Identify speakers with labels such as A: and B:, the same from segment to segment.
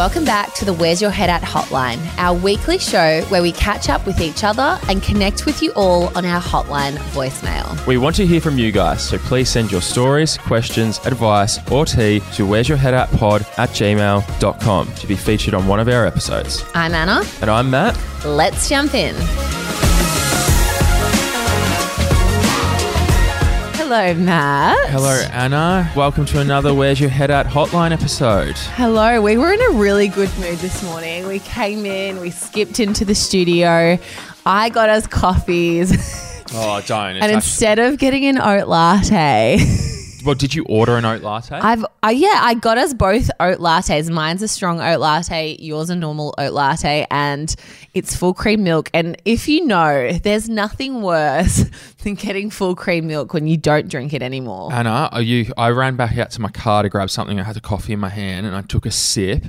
A: welcome back to the Where's Your Head At hotline, our weekly show where we catch up with each other and connect with you all on our hotline voicemail.
B: We want to hear from you guys, so please send your stories, questions, advice, or tea to where's your head at pod at gmail.com to be featured on one of our episodes.
A: I'm Anna.
B: And I'm Matt.
A: Let's jump in. Hello, Matt.
B: Hello, Anna. Welcome to another Where's Your Head At hotline episode.
A: Hello. We were in a really good mood this morning. We came in, we skipped into the studio. I got us coffees.
B: Oh, don't.
A: and instead of getting an oat latte,
B: well, did you order an oat latte?
A: I've uh, yeah, I got us both oat lattes. Mine's a strong oat latte, yours a normal oat latte, and it's full cream milk. And if you know, there's nothing worse than getting full cream milk when you don't drink it anymore.
B: Anna, are you? I ran back out to my car to grab something. I had a coffee in my hand, and I took a sip,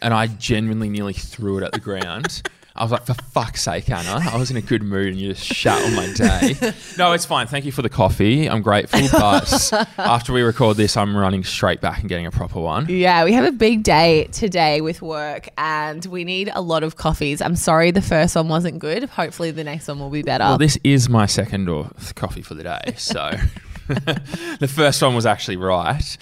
B: and I genuinely nearly threw it at the ground. I was like, for fuck's sake, Anna, I was in a good mood and you just shut on my day. no, it's fine. Thank you for the coffee. I'm grateful. But after we record this, I'm running straight back and getting a proper one.
A: Yeah, we have a big day today with work and we need a lot of coffees. I'm sorry the first one wasn't good. Hopefully the next one will be better.
B: Well, this is my second or coffee for the day. So the first one was actually right.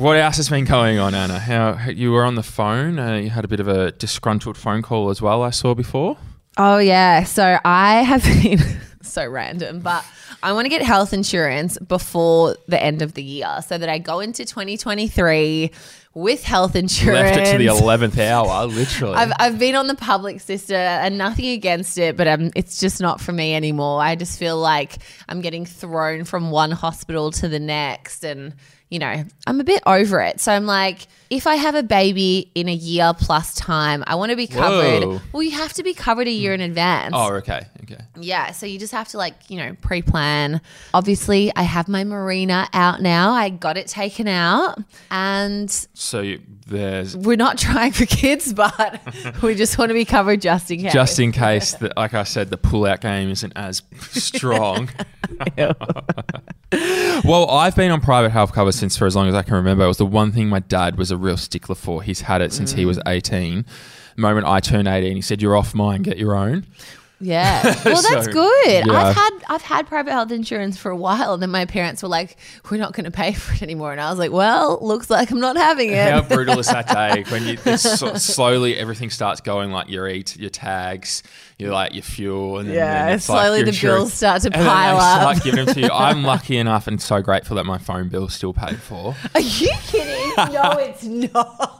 B: What else has been going on, Anna? How you were on the phone? Uh, you had a bit of a disgruntled phone call as well. I saw before.
A: Oh yeah, so I have been so random, but I want to get health insurance before the end of the year so that I go into 2023 with health insurance.
B: Left it to the 11th hour, literally.
A: I've, I've been on the public system and nothing against it, but um, it's just not for me anymore. I just feel like I'm getting thrown from one hospital to the next and you know, I'm a bit over it. So I'm like, if I have a baby in a year plus time, I want to be covered. Whoa. Well, you have to be covered a year in advance.
B: Oh, okay. Okay.
A: Yeah. So you just have to, like, you know, pre plan. Obviously, I have my Mirena out now. I got it taken out. And
B: so you, there's.
A: We're not trying for kids, but we just want to be covered just in case.
B: Just in case, that, like I said, the pull out game isn't as strong. well, I've been on private health cover since for as long as I can remember. It was the one thing my dad was a real stickler for. He's had it since mm. he was 18. The moment I turned 18, he said, You're off mine, get your own.
A: Yeah. Well, that's so, good. Yeah. I've had I've had private health insurance for a while, and then my parents were like, "We're not going to pay for it anymore," and I was like, "Well, looks like I'm not having it."
B: How brutal is that day when you so, slowly everything starts going like your eat, your tags, your like your fuel, and
A: yeah,
B: then
A: slowly
B: like
A: the bills start to pile up.
B: Start giving them to you. I'm lucky enough and so grateful that my phone bill's still paid for.
A: Are you kidding? no, it's not.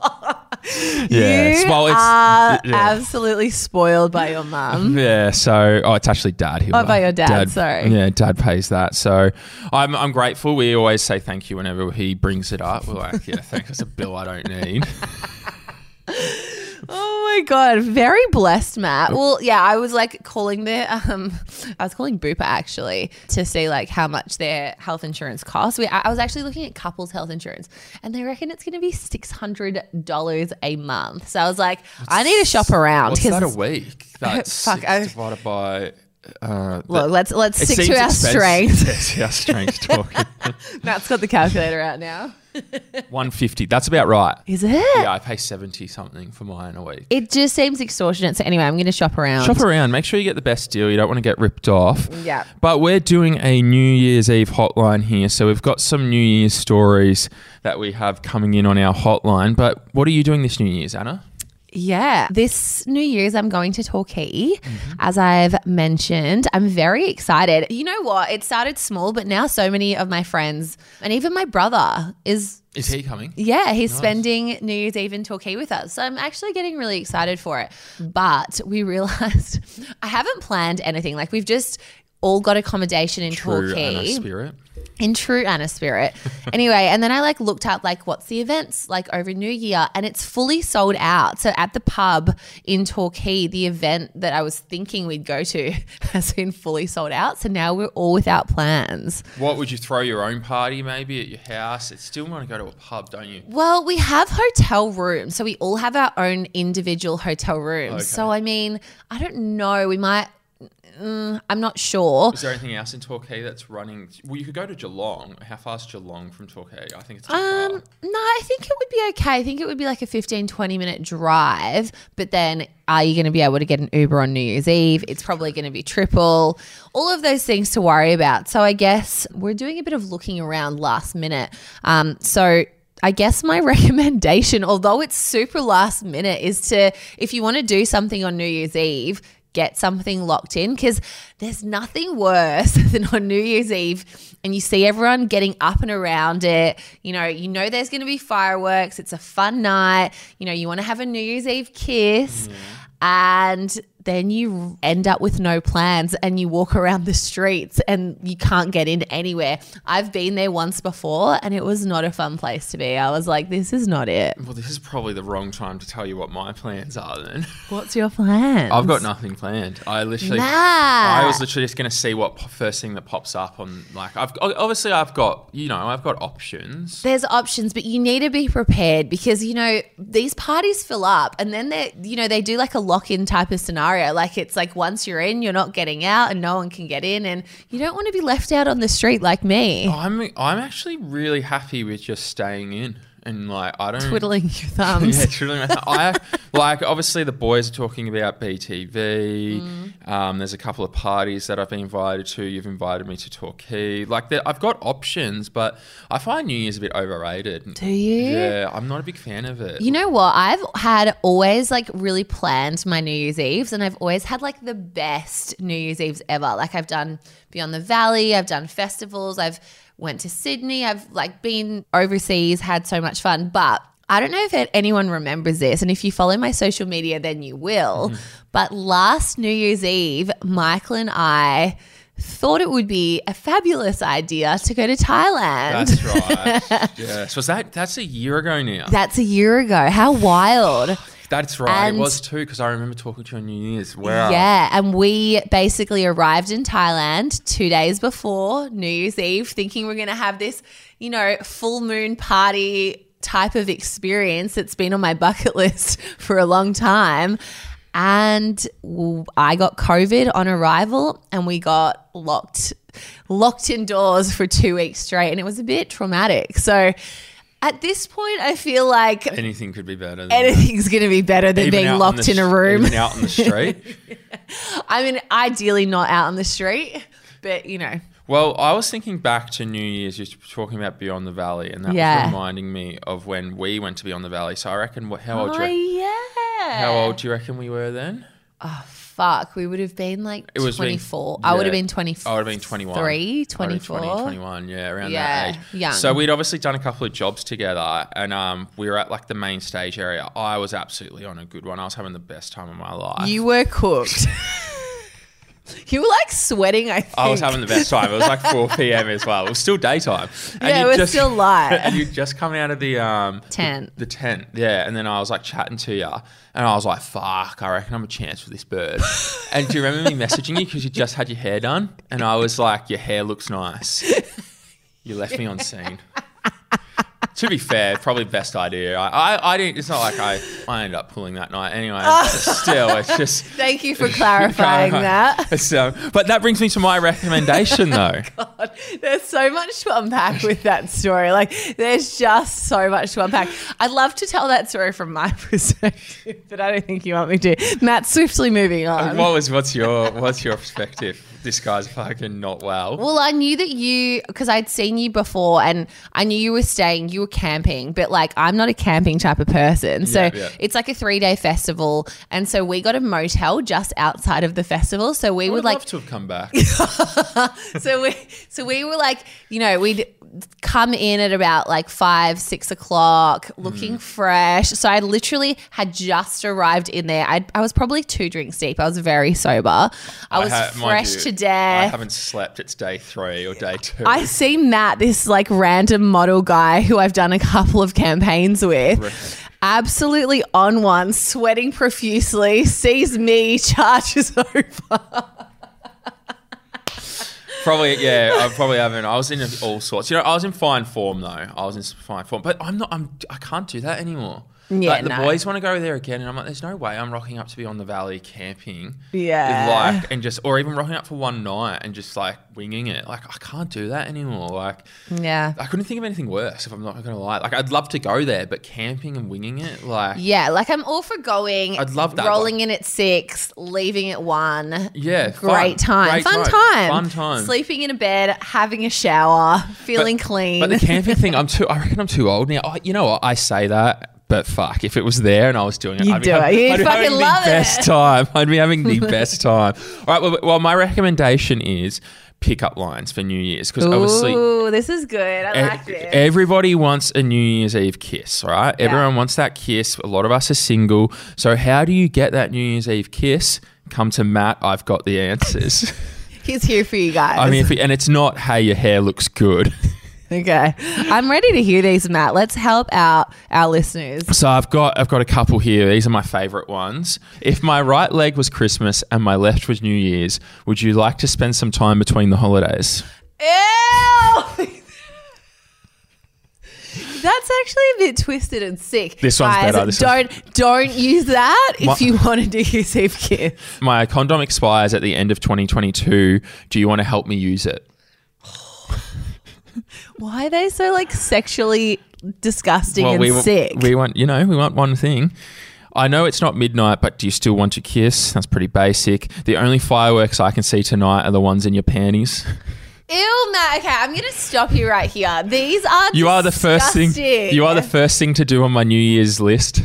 B: Yeah,
A: you well, it's, are yeah. absolutely spoiled by your mum.
B: Yeah, so oh, it's actually dad.
A: Oh, by your dad, dad. Sorry.
B: Yeah, dad pays that. So I'm I'm grateful. We always say thank you whenever he brings it up. We're like, yeah, thanks. It's a bill I don't need.
A: Oh my god, very blessed, Matt. Well, yeah, I was like calling the um, I was calling Bupa actually to see like how much their health insurance costs. We, I was actually looking at couples health insurance, and they reckon it's going to be six hundred dollars a month. So I was like, what's, I need to shop around.
B: What's that a week? That's fuck, I, divided by.
A: Uh, Look, let's let's stick to our strengths.
B: our strengths talking.
A: Matt's got the calculator out now.
B: 150. That's about right.
A: Is it?
B: Yeah, I pay 70 something for mine a week.
A: It just seems extortionate. So anyway, I'm going to shop around.
B: Shop around. Make sure you get the best deal. You don't want to get ripped off.
A: Yeah.
B: But we're doing a New Year's Eve hotline here. So we've got some New Year's stories that we have coming in on our hotline. But what are you doing this New Year's, Anna?
A: Yeah, this New Year's I'm going to Torquay, mm-hmm. as I've mentioned. I'm very excited. You know what? It started small, but now so many of my friends and even my brother is
B: is he coming?
A: Yeah, he's nice. spending New Year's Eve in Torquay with us. So I'm actually getting really excited for it. But we realized I haven't planned anything. Like we've just all got accommodation in
B: True
A: Torquay.
B: Anna spirit
A: in true Anna spirit. anyway, and then I like looked up like what's the events like over New Year and it's fully sold out. So at the pub in Torquay, the event that I was thinking we'd go to has been fully sold out. So now we're all without plans.
B: What would you throw your own party maybe at your house? It's still want to go to a pub, don't you?
A: Well, we have hotel rooms. So we all have our own individual hotel rooms. Okay. So I mean, I don't know, we might mm, I'm not sure.
B: Is there anything else in Torquay that's running? Well, you could go to Geelong. How far is Geelong from Torquay? I think it's
A: Um,
B: far.
A: no, I think it would be okay. I think it would be like a 15, 20 minute drive. But then are you going to be able to get an Uber on New Year's Eve? It's probably going to be triple. All of those things to worry about. So I guess we're doing a bit of looking around last minute. Um, so I guess my recommendation, although it's super last minute, is to, if you want to do something on New Year's Eve, get something locked in because there's nothing worse than on New Year's Eve and you see everyone getting up and around it. You know, you know there's going to be fireworks. It's a fun night. You know, you want to have a New Year's Eve kiss. And then you end up with no plans and you walk around the streets and you can't get in anywhere. I've been there once before and it was not a fun place to be. I was like, this is not it.
B: Well, this is probably the wrong time to tell you what my plans are. Then
A: What's your plan?
B: I've got nothing planned. I literally,
A: Nah.
B: I was literally just going to see what first thing that pops up on. Like, I've obviously I've got you know I've got options.
A: there's options, but you need to be prepared because you know these parties fill up, and then they, you know, they do like a lock-in type of scenario. Like it's like once you're in, you're not getting out, and no one can get in, and you don't want to be left out on the street like me,
B: I'm I'm actually really happy with just staying in and like I don't
A: twiddling your thumbs.
B: Yeah, twiddling my thumb. I like obviously the boys are talking about BTV.
A: Mm.
B: Um, there's a couple of parties that I've been invited to. You've invited me to Torquay. Like there- I've got options, but I find New Year's a bit overrated.
A: Do you?
B: Yeah, I'm not a big fan of it.
A: You know what? I've had always like really planned my New Year's Eves and I've always had like the best New Year's Eves ever. Like I've done Beyond the Valley, I've done festivals, I've went to Sydney, I've like been overseas, had so much fun, but I don't know if anyone remembers this, and if you follow my social media, then you will. Mm-hmm. But last New Year's Eve, Michael and I thought it would be a fabulous idea to go to Thailand.
B: That's right. yes. Was that? That's a year ago now.
A: That's a year ago. How wild.
B: That's right.
A: And-
B: it was too because I remember talking to you on New Year's. Wow.
A: Yeah, and we basically arrived in Thailand two days before New Year's Eve, thinking we're going to have this, you know, full moon party type of experience that's been on my bucket list for a long time. And I got COVID on arrival, and we got locked locked indoors for two weeks straight, and it was a bit traumatic. So. At this point, I feel like
B: Anything could be better. Than
A: anything's going to be better than
B: Even
A: being locked
B: the
A: in a room.
B: Even out on the street.
A: I mean, ideally not out on the street, but you know,
B: Well, I was thinking back to New Year's, you were talking about Beyond the Valley, and that
A: Yeah.
B: was reminding me of when we went to Beyond the Valley. So I reckon, what, how old?
A: oh
B: do you reckon, oh,
A: yeah.
B: how old do you reckon we were then?
A: Oh fuck, we would have been like
B: It was being-
A: 24. I would have been 20.
B: I would have been 21.
A: Three,
B: I would have
A: 24.
B: 20, 21, yeah, around
A: Yeah,
B: that age.
A: young.
B: So we'd obviously done a couple of jobs together, and um, we were at like the main stage area. I was absolutely on a good one. I was having the best time of my life.
A: You were cooked. you were like sweating. I think.
B: I was having the best time. It was like 4 p.m. as well. It was still daytime. And
A: Yeah,
B: you
A: it was still light.
B: And you just coming out of the um
A: Tent.
B: The, the tent, yeah. And then I was like chatting to you, and I was like, "Fuck, I reckon I'm a chance for this bird." and do you remember me messaging you because you just had your hair done? And I was like, "Your hair looks nice." You left me on seen. To be fair, probably best idea. I, I, I didn't. It's not like I, I ended up pulling that night anyway. Still, it's just.
A: Thank you for clarifying that.
B: It's, um, but that brings me to my recommendation, though.
A: God, there's so much to unpack with that story. Like, there's just so much to unpack. I'd love to tell that story from my perspective, but I don't think you want me to. Matt, swiftly moving on.
B: What was what's your what's your perspective? This guy's fucking not well.
A: Well, I knew that you because I'd seen you before, and I knew you were staying. You were camping, but like I'm not a camping type of person, so
B: Yeah, yeah.
A: it's like a three day festival, and so we got a motel just outside of the festival. So we
B: I
A: would
B: would
A: like
B: to have come back.
A: so we so we were like you know we'd come in at about like five six o'clock
B: Mm.
A: looking fresh so i literally had just arrived in there i i was probably two drinks deep i was very sober i was
B: ha-
A: fresh
B: you,
A: to
B: I haven't slept. It's day three or day two.
A: I see Matt, this like random model guy who I've done a couple of campaigns with, absolutely on one, sweating profusely, sees me, charges over.
B: Probably yeah. I probably haven't. I was in all sorts. You know, I was in fine form though. I was in fine form, but I'm not. I'm. I can't do that anymore.
A: Yeah,
B: like the
A: no.
B: boys want to go there again, and I'm like, there's no way I'm rocking up to Beyond the Valley camping.
A: Yeah.
B: like and just or even rocking up for one night and just like winging it. Like I can't do that anymore. Like
A: Yeah.
B: I couldn't think of anything worse if I'm not gonna lie. Like I'd love to go there, but camping and winging it, like
A: Yeah, like I'm all for going.
B: I'd love that,
A: Rolling in at six, leaving at one.
B: yeah,
A: Great
B: fun.
A: time.
B: Great
A: fun time.
B: fun time.
A: Sleeping in a bed, having a shower, feeling clean.
B: But the camping thing, I'm too. I reckon I'm too old now. Oh, you know what? I say that. But fuck, if it was there and I was doing it,
A: You'd
B: I'd be,
A: do it.
B: having-
A: You'd
B: I'd be
A: fucking
B: having
A: love
B: the
A: it.
B: best time. I'd be having the best time. All right. Well, well, my recommendation is pickup lines for New Year's because obviously
A: Ooh, this is good. I
B: E-
A: like this.
B: Everybody wants a New Year's Eve kiss, right? Everyone wants that kiss. A lot of us are single. So, how do you get that New Year's Eve kiss? Come to Matt. I've got the answers.
A: He's here for you guys.
B: I mean, if, and it's not, hey, your hair looks good.
A: okay. I'm ready to hear these, Matt. Let's help out our listeners.
B: So I've got I've got a couple here. These are my favorite ones. If my right leg was Christmas and my left was New Year's, would you like to spend some time between the holidays?
A: Ew! That's actually a bit twisted and sick.
B: This one's
A: Guys,
B: better. This
A: don't don't use that if
B: My-
A: you want to do your safe kiss.
B: My condom expires at the end of 2022. Do you want to help me use it?
A: Why are they so like sexually disgusting and
B: we,
A: sick?
B: we want, you know, we want one thing. I know it's not midnight, but do you still want to kiss? That's pretty basic. The only fireworks I can see tonight are the ones in your panties.
A: Ew, Matt. Okay, I'm gonna stop you right here. These are
B: You are the first thing. You are the first thing to do on my New Year's list.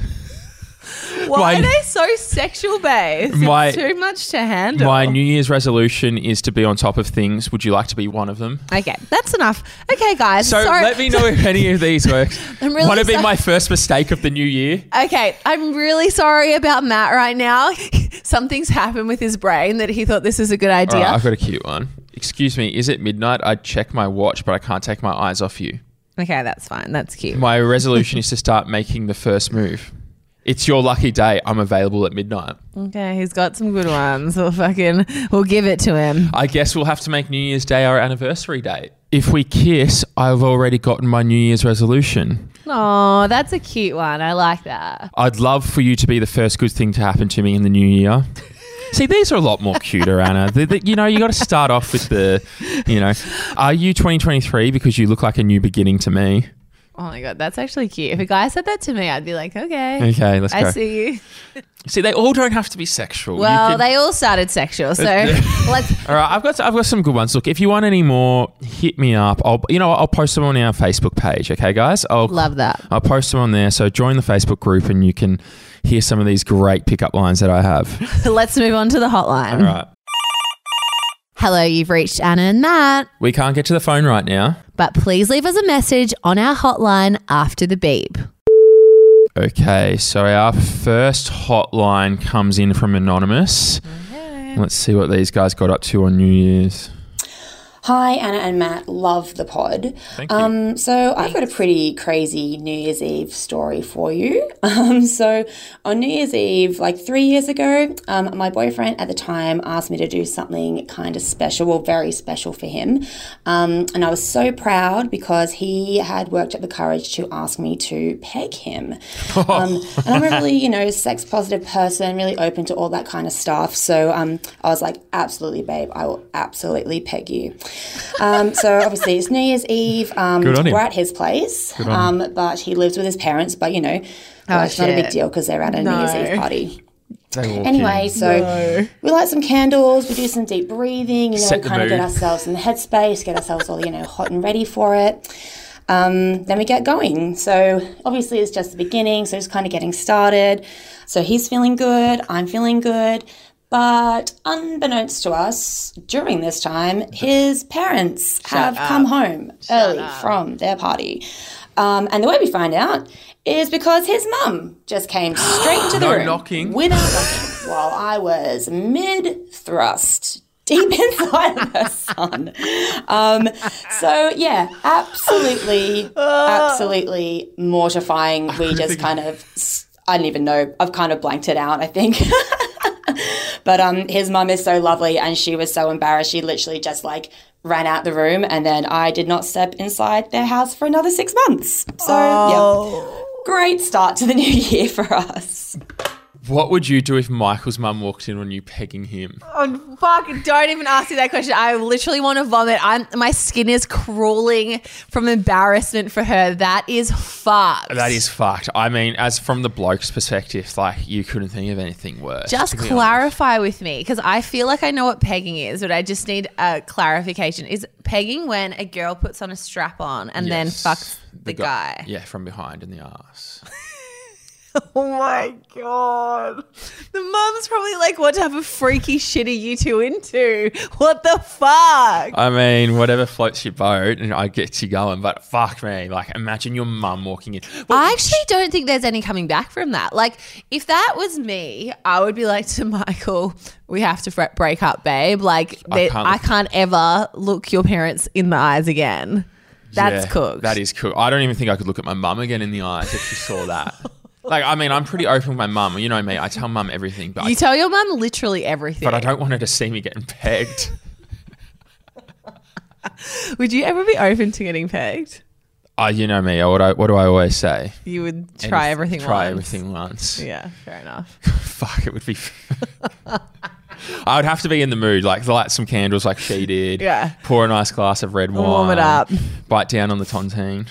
A: Why
B: my-
A: are they so sexual based?
B: My-
A: it's too much to handle.
B: My New Year's resolution is to be on top of things. Would you like to be one of them?
A: okay, that's enough. Okay, guys.
B: So
A: sorry.
B: let me know if any of these works.
A: I'm really
B: Want to be my first mistake of the new year?
A: Okay, I'm really sorry about Matt right now. Something's happened with his brain that he thought this is a good idea.
B: right, I've got a cute one. Excuse me, is it midnight? I'd check my watch, but I can't take my eyes off you.
A: okay, that's fine. That's cute.
B: My resolution is to start making the first move. It's your lucky day. I'm available at midnight.
A: Okay, he's got some good ones. We'll fucking we'll give it to him.
B: I guess we'll have to make New Year's Day our anniversary date. If we kiss, I've already gotten my New Year's resolution.
A: Oh, that's a cute one. I like that.
B: I'd love for you to be the first good thing to happen to me in the new year. See, these are a lot more cuter, Anna. The- the- you know, you got to start off with the, you know, are you 2023 because you look like a new beginning to me?
A: Oh my god, that's actually cute. If a guy said that to me, I'd be like, okay,
B: Okay, let's go.
A: I
B: go.
A: see you.
B: See, they all don't have to be sexual. You
A: Well,
B: can-
A: they all started sexual, so let's.
B: all right, I've got I've got some good ones. Look, if you want any more, hit me up. I'll you know I'll post them on our Facebook page. Okay, guys, I'll
A: Love that.
B: I'll post them on there. So join the Facebook group and you can hear some of these great pickup lines that I have.
A: Let's move on to the hotline.
B: All right,
A: Hello, you've reached Anna and Matt,
B: we can't get to the phone right now.
A: But please leave us a message on our hotline after the beep.
B: Okay, so our first hotline comes in from Anonymous. Let's see what these guys got up to on New Year's.
C: Hi, Anna and Matt. Love the pod.
B: Thank you.
C: Um, so I've got a pretty crazy New Year's Eve story for you. Um, so on New Year's Eve, like three years ago, um, my boyfriend at the time asked me to do something kind of special, well, very special for him. Um, and I was so proud because he had worked up the courage to ask me to peg him. Um, and I'm a really, you know, sex positive person, really open to all that kind of stuff. So um, I was like, absolutely, babe, I will absolutely peg you. Um, so obviously it's New Year's Eve. Um,
B: Good on him.
C: we're at his place, um, but he lives with his parents. But you know, well, it's not a big deal because they're at a New Year's Eve party. Anyway,
B: in.
C: so we light some candles, we do some deep breathing, you know,
B: Set the
C: kind of get ourselves in the headspace, get ourselves all, you know, hot and ready for it. Um, then we get going. So obviously it's just the beginning, so it's kind of getting started. So he's feeling good, I'm feeling good. But unbeknownst to us, during this time, his parents have come home early from their party. Um, and the way we find out is because his mum just came straight to the
B: No
C: room
B: knocking.
C: without knocking while I was mid thrust. Deep inside of her son. Um, so yeah, absolutely, absolutely mortifying. We just kind of, I don't even know. I've kind of blanked it out. I think. But um, his mum is so lovely, and she was so embarrassed. She literally just like ran out the room, and then I did not step inside their house for another six months. So yeah, great start to the new year for us.
B: What would you do if Michael's mum walked in on you pegging him?
A: Oh, fuck, don't even ask me that question. I literally want to vomit. I'm my skin is crawling from embarrassment for her. That is fucked.
B: That is fucked. I mean, as from the bloke's perspective, like you couldn't think of anything worse.
A: Just
B: be honest.
A: clarify with me because I feel like I know what pegging is, but I just need a clarification. Is pegging when a girl puts on a strap on and then fucks the, guy?
B: Yeah, from behind in the ass.
A: Oh my god. The mum's probably like, what type of freaky shit are you two into? What the fuck?
B: I mean, whatever floats your boat, and I get you going. But fuck me, like imagine your mum walking in. Well,
A: I actually don't think there's any coming back from that. Like, if that was me, I would be like to Michael, we have to fre- break up, babe. Like,
B: I
A: I
B: can't
A: can't, I can't ever look your parents in the eyes again. That's
B: yeah,
A: cooked.
B: That is cooked. I don't even think I could look at my mum again in the eyes if she saw that. like, I mean, I'm pretty open with my mum. You know me. I tell mum everything, but I,
A: You tell your mum literally everything.
B: but I don't want her to see me getting pegged.
A: Would you ever be open to getting pegged?
B: Oh, you know me. What I what do I always say?
A: You would try
B: Anyth-
A: everything.
B: Try
A: once.
B: everything once.
A: Yeah, fair enough.
B: Fuck, it would be. I would have to be in the mood, like light some candles, like she did.
A: Yeah.
B: Pour a nice glass of red wine.
A: Warm it up.
B: Bite down on the tontine.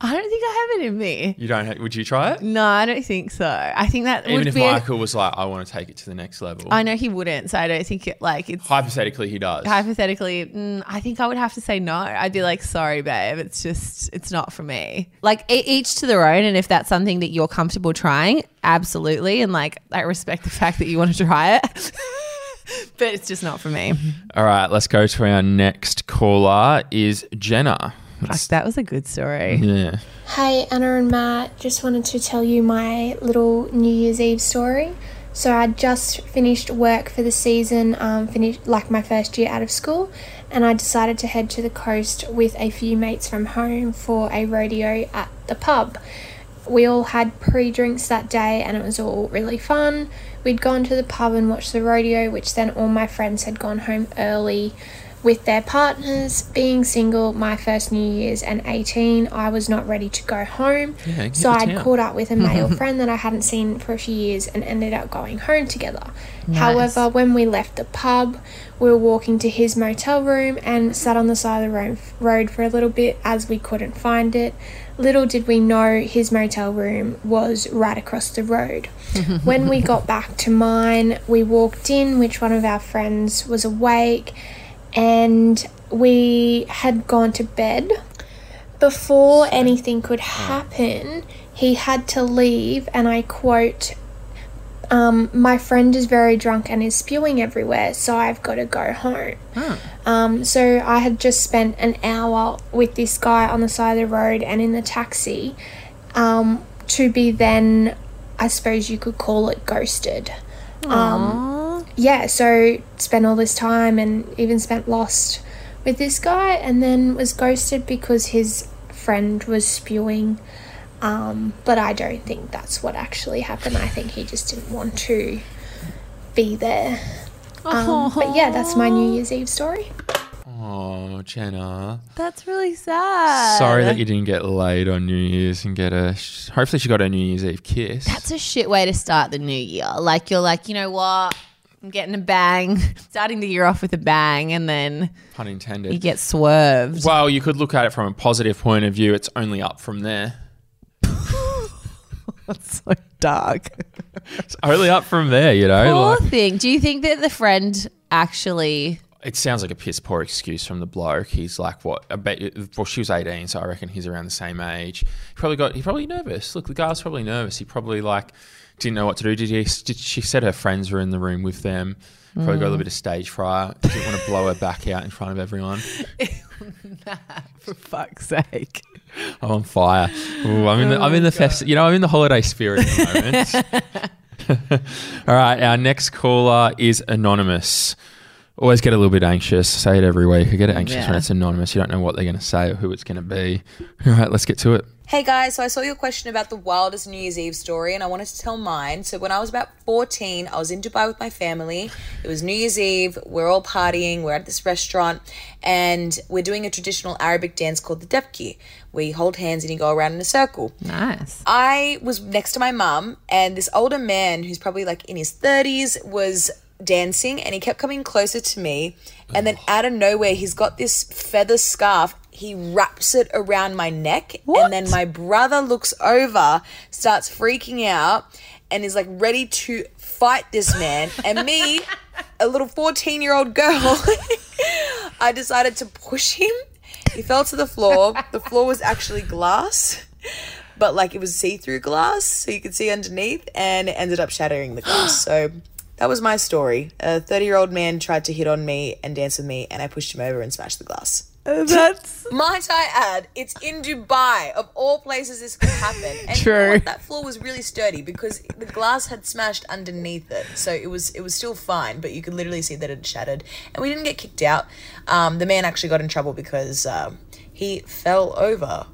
A: I don't think I have it in me.
B: You don't. Ha- would you try it?
A: No, I don't think so. I think that
B: Even if
A: be. a-
B: Michael was like, "I want to take it to the next level."
A: I know he wouldn't, so I don't think it like it's
B: Hypothetically, he does.
A: hypothetically. Mm, I think I would have to say no. I'd be like, sorry, babe, it's just it's not for me. Like e- each to their own, and if that's something that you're comfortable trying, absolutely. And like I respect the fact that you want to try it, but it's just not for me.
B: All right, let's go to our next caller. Is Jenna?
A: Fuck, that was a good story.
B: Yeah.
D: Hey, Anna and Matt, just wanted to tell you my little New Year's Eve story. So I just finished work for the season, um, finished like my first year out of school, and I decided to head to the coast with a few mates from home for a rodeo at the pub. We all had pre drinks that day, and it was all really fun. We'd gone to the pub and watched the rodeo, which then all my friends had gone home early with their partners. Being single, my first New Year's and 18, I was not ready to go home.
B: Yeah,
D: so I'd
B: town.
D: caught up with a male friend that I hadn't seen for a few years and ended up going home together. However, when we left the pub, we were walking to his motel room and sat on the side of the road for a little bit as we couldn't find it. Little did we know his motel room was right across the road. when we got back to mine, we walked in, which one of our friends was awake, and we had gone to bed. Before anything could happen, he had to leave, and I quote, um, My friend is very drunk and is spewing everywhere, so I've got to go home. Um, so I had just spent an hour with this guy on the side of the road and in the taxi um, to be then, I suppose you could call it ghosted. Um, yeah, so spent all this time and even spent lost with this guy and then was ghosted because his friend was spewing. Um, but I don't think that's what actually happened. I think he just didn't want to be there. Um, but yeah, that's my New Year's Eve story.
B: Oh, Jenna.
A: That's really sad.
B: Sorry that you didn't get laid on New Year's and get a. Hopefully, she got a New Year's Eve kiss.
A: That's a shit way to start the new year. Like you're like, you know what? I'm getting a bang, starting the year off with a bang, and then
B: pun intended.
A: you get swerved.
B: Well, you could look at it from a positive point of view. It's only up from there.
A: That's so dark.
B: It's only up from there, you know.
A: Poor
B: Like,
A: thing. Do you think that the friend actually?
B: it sounds like a piss poor excuse from the bloke. He's like, what? I bet. Well, she was eighteen, so I reckon he's around the same age. He probably got. He probably nervous. Look, the guy's probably nervous. He probably like didn't know what to do. Did he? Did she said her friends were in the room with them? Probably got a little mm. bit of stage fright. Didn't want to blow her back out in front of everyone.
A: nah, For fuck's sake.
B: I'm on fire. Ooh, I'm in the I'm in the oh, fest. You know, I'm in the holiday spirit at the moment. All right, our next caller is anonymous. Always get a little bit anxious. Say it every week. I get anxious when it's anonymous. You don't know what they're going to say or who it's going to be. All right, let's get to it.
E: Hey guys, so I saw your question about the wildest New Year's Eve story and I wanted to tell mine. So when I was about 14, I was in Dubai with my family. It was New Year's Eve. We're all partying. We're at this restaurant and we're doing a traditional Arabic dance called the Debki. We hold hands and you go around in a circle.
A: Nice.
E: I was next to my mum, and this older man who's probably like in his 30s was dancing, and he kept coming closer to me. And then oh. out of nowhere, he's got this feather scarf. He wraps it around my neck, and then my brother looks over, starts freaking out, and is like ready to fight this man. And me, a little 14 year old girl, I decided to push him. He fell to the floor. The floor was actually glass but like it was see-through glass so you could see underneath and it ended up shattering the glass so that was my story a 30 year old man tried to hit on me and dance with me and i pushed him over and smashed the glass
A: That's
E: might i add it's in dubai of all places this could happen and you know
A: True.
E: what? that floor was really sturdy because the glass had smashed underneath it so it was it was still fine but you could literally see that it shattered and we didn't get kicked out um, the man actually got in trouble because um, he fell over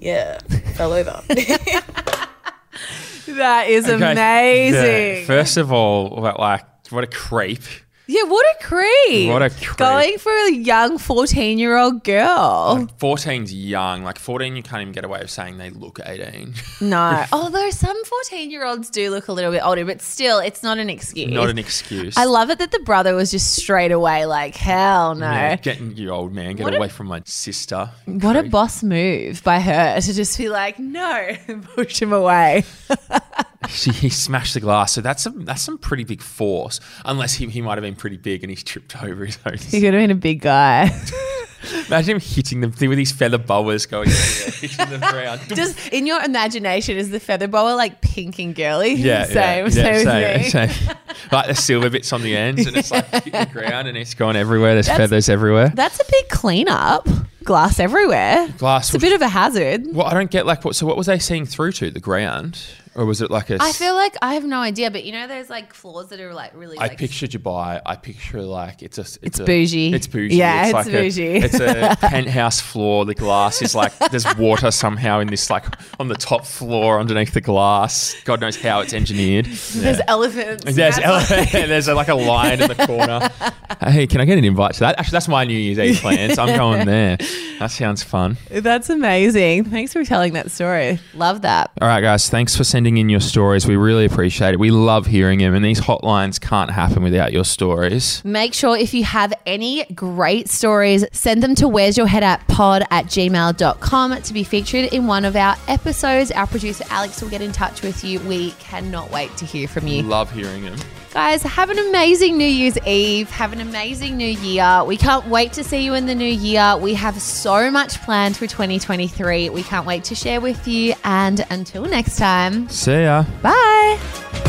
E: yeah fell over
A: that is
B: Okay,
A: amazing.
B: yeah, First of all, what, like, what a creep.
A: Yeah, what a creep.
B: What a creep.
A: Going for a young 14 year old girl.
B: 14's young. Like 14, you can't even get away with saying they look 18.
A: No. Although some 14 year olds do look a little bit older, but still, it's not an excuse.
B: Not an excuse.
A: I love it that the brother was just straight away like, hell no.
B: Yeah, getting you old man, get
A: What a-
B: away from my sister.
A: What a boss move by her to just be like, no, push him away.
B: She, he smashed the glass, so that's some that's some pretty big force. Unless he, he might have been pretty big and he's tripped over his own.
A: He could have been a big guy.
B: Imagine him hitting them thing with these feather boas going hitting the ground.
A: just in your imagination, is the feather boa like pink and girly?
B: yeah,
A: same,
B: yeah,
A: same,
B: yeah, same, same. like the silver bits on the ends, and it's like hitting the ground, and it's going everywhere. There's feathers everywhere.
A: That's a big cleanup. Glass everywhere.
B: Glass.
A: It's a bit of a hazard.
B: well, I don't get like what. So what was they seeing through to the ground, or was it like a?
A: I feel like I have no idea, but you know, there's like floors that are like really.
B: I
A: like,
B: picture Dubai. I picture like it's a. It's,
A: It's
B: a,
A: bougie.
B: It's bougie.
A: Yeah, it's
B: like a-
A: bougie.
B: it's a penthouse floor. The glass is like there's water somehow in this like on the top floor underneath the glass. God knows how it's engineered.
A: There's elephants.
B: There's
A: That's
B: ele- there's a, like a line in the corner. Hey, can I get an invite to that? Actually, that's my New Year's Eve plans. I'm going there. That sounds fun.
A: That's amazing. Thanks for telling that story. Love that.
B: All right, guys. Thanks for sending in your stories. We really appreciate it. We love hearing them, and these hotlines can't happen without your stories.
A: Make sure if you have any great stories, send them to where's your head at pod at gmail.com to be featured in one of our episodes. Our producer Alex will get in touch with you. We cannot wait to hear from you.
B: Love hearing them.
A: Guys, have an amazing New Year's Eve. Have an amazing new year. We can't wait to see you in the new year. We have so much planned for 2023. We can't wait to share with you. And until next time,
B: See ya.
A: bye.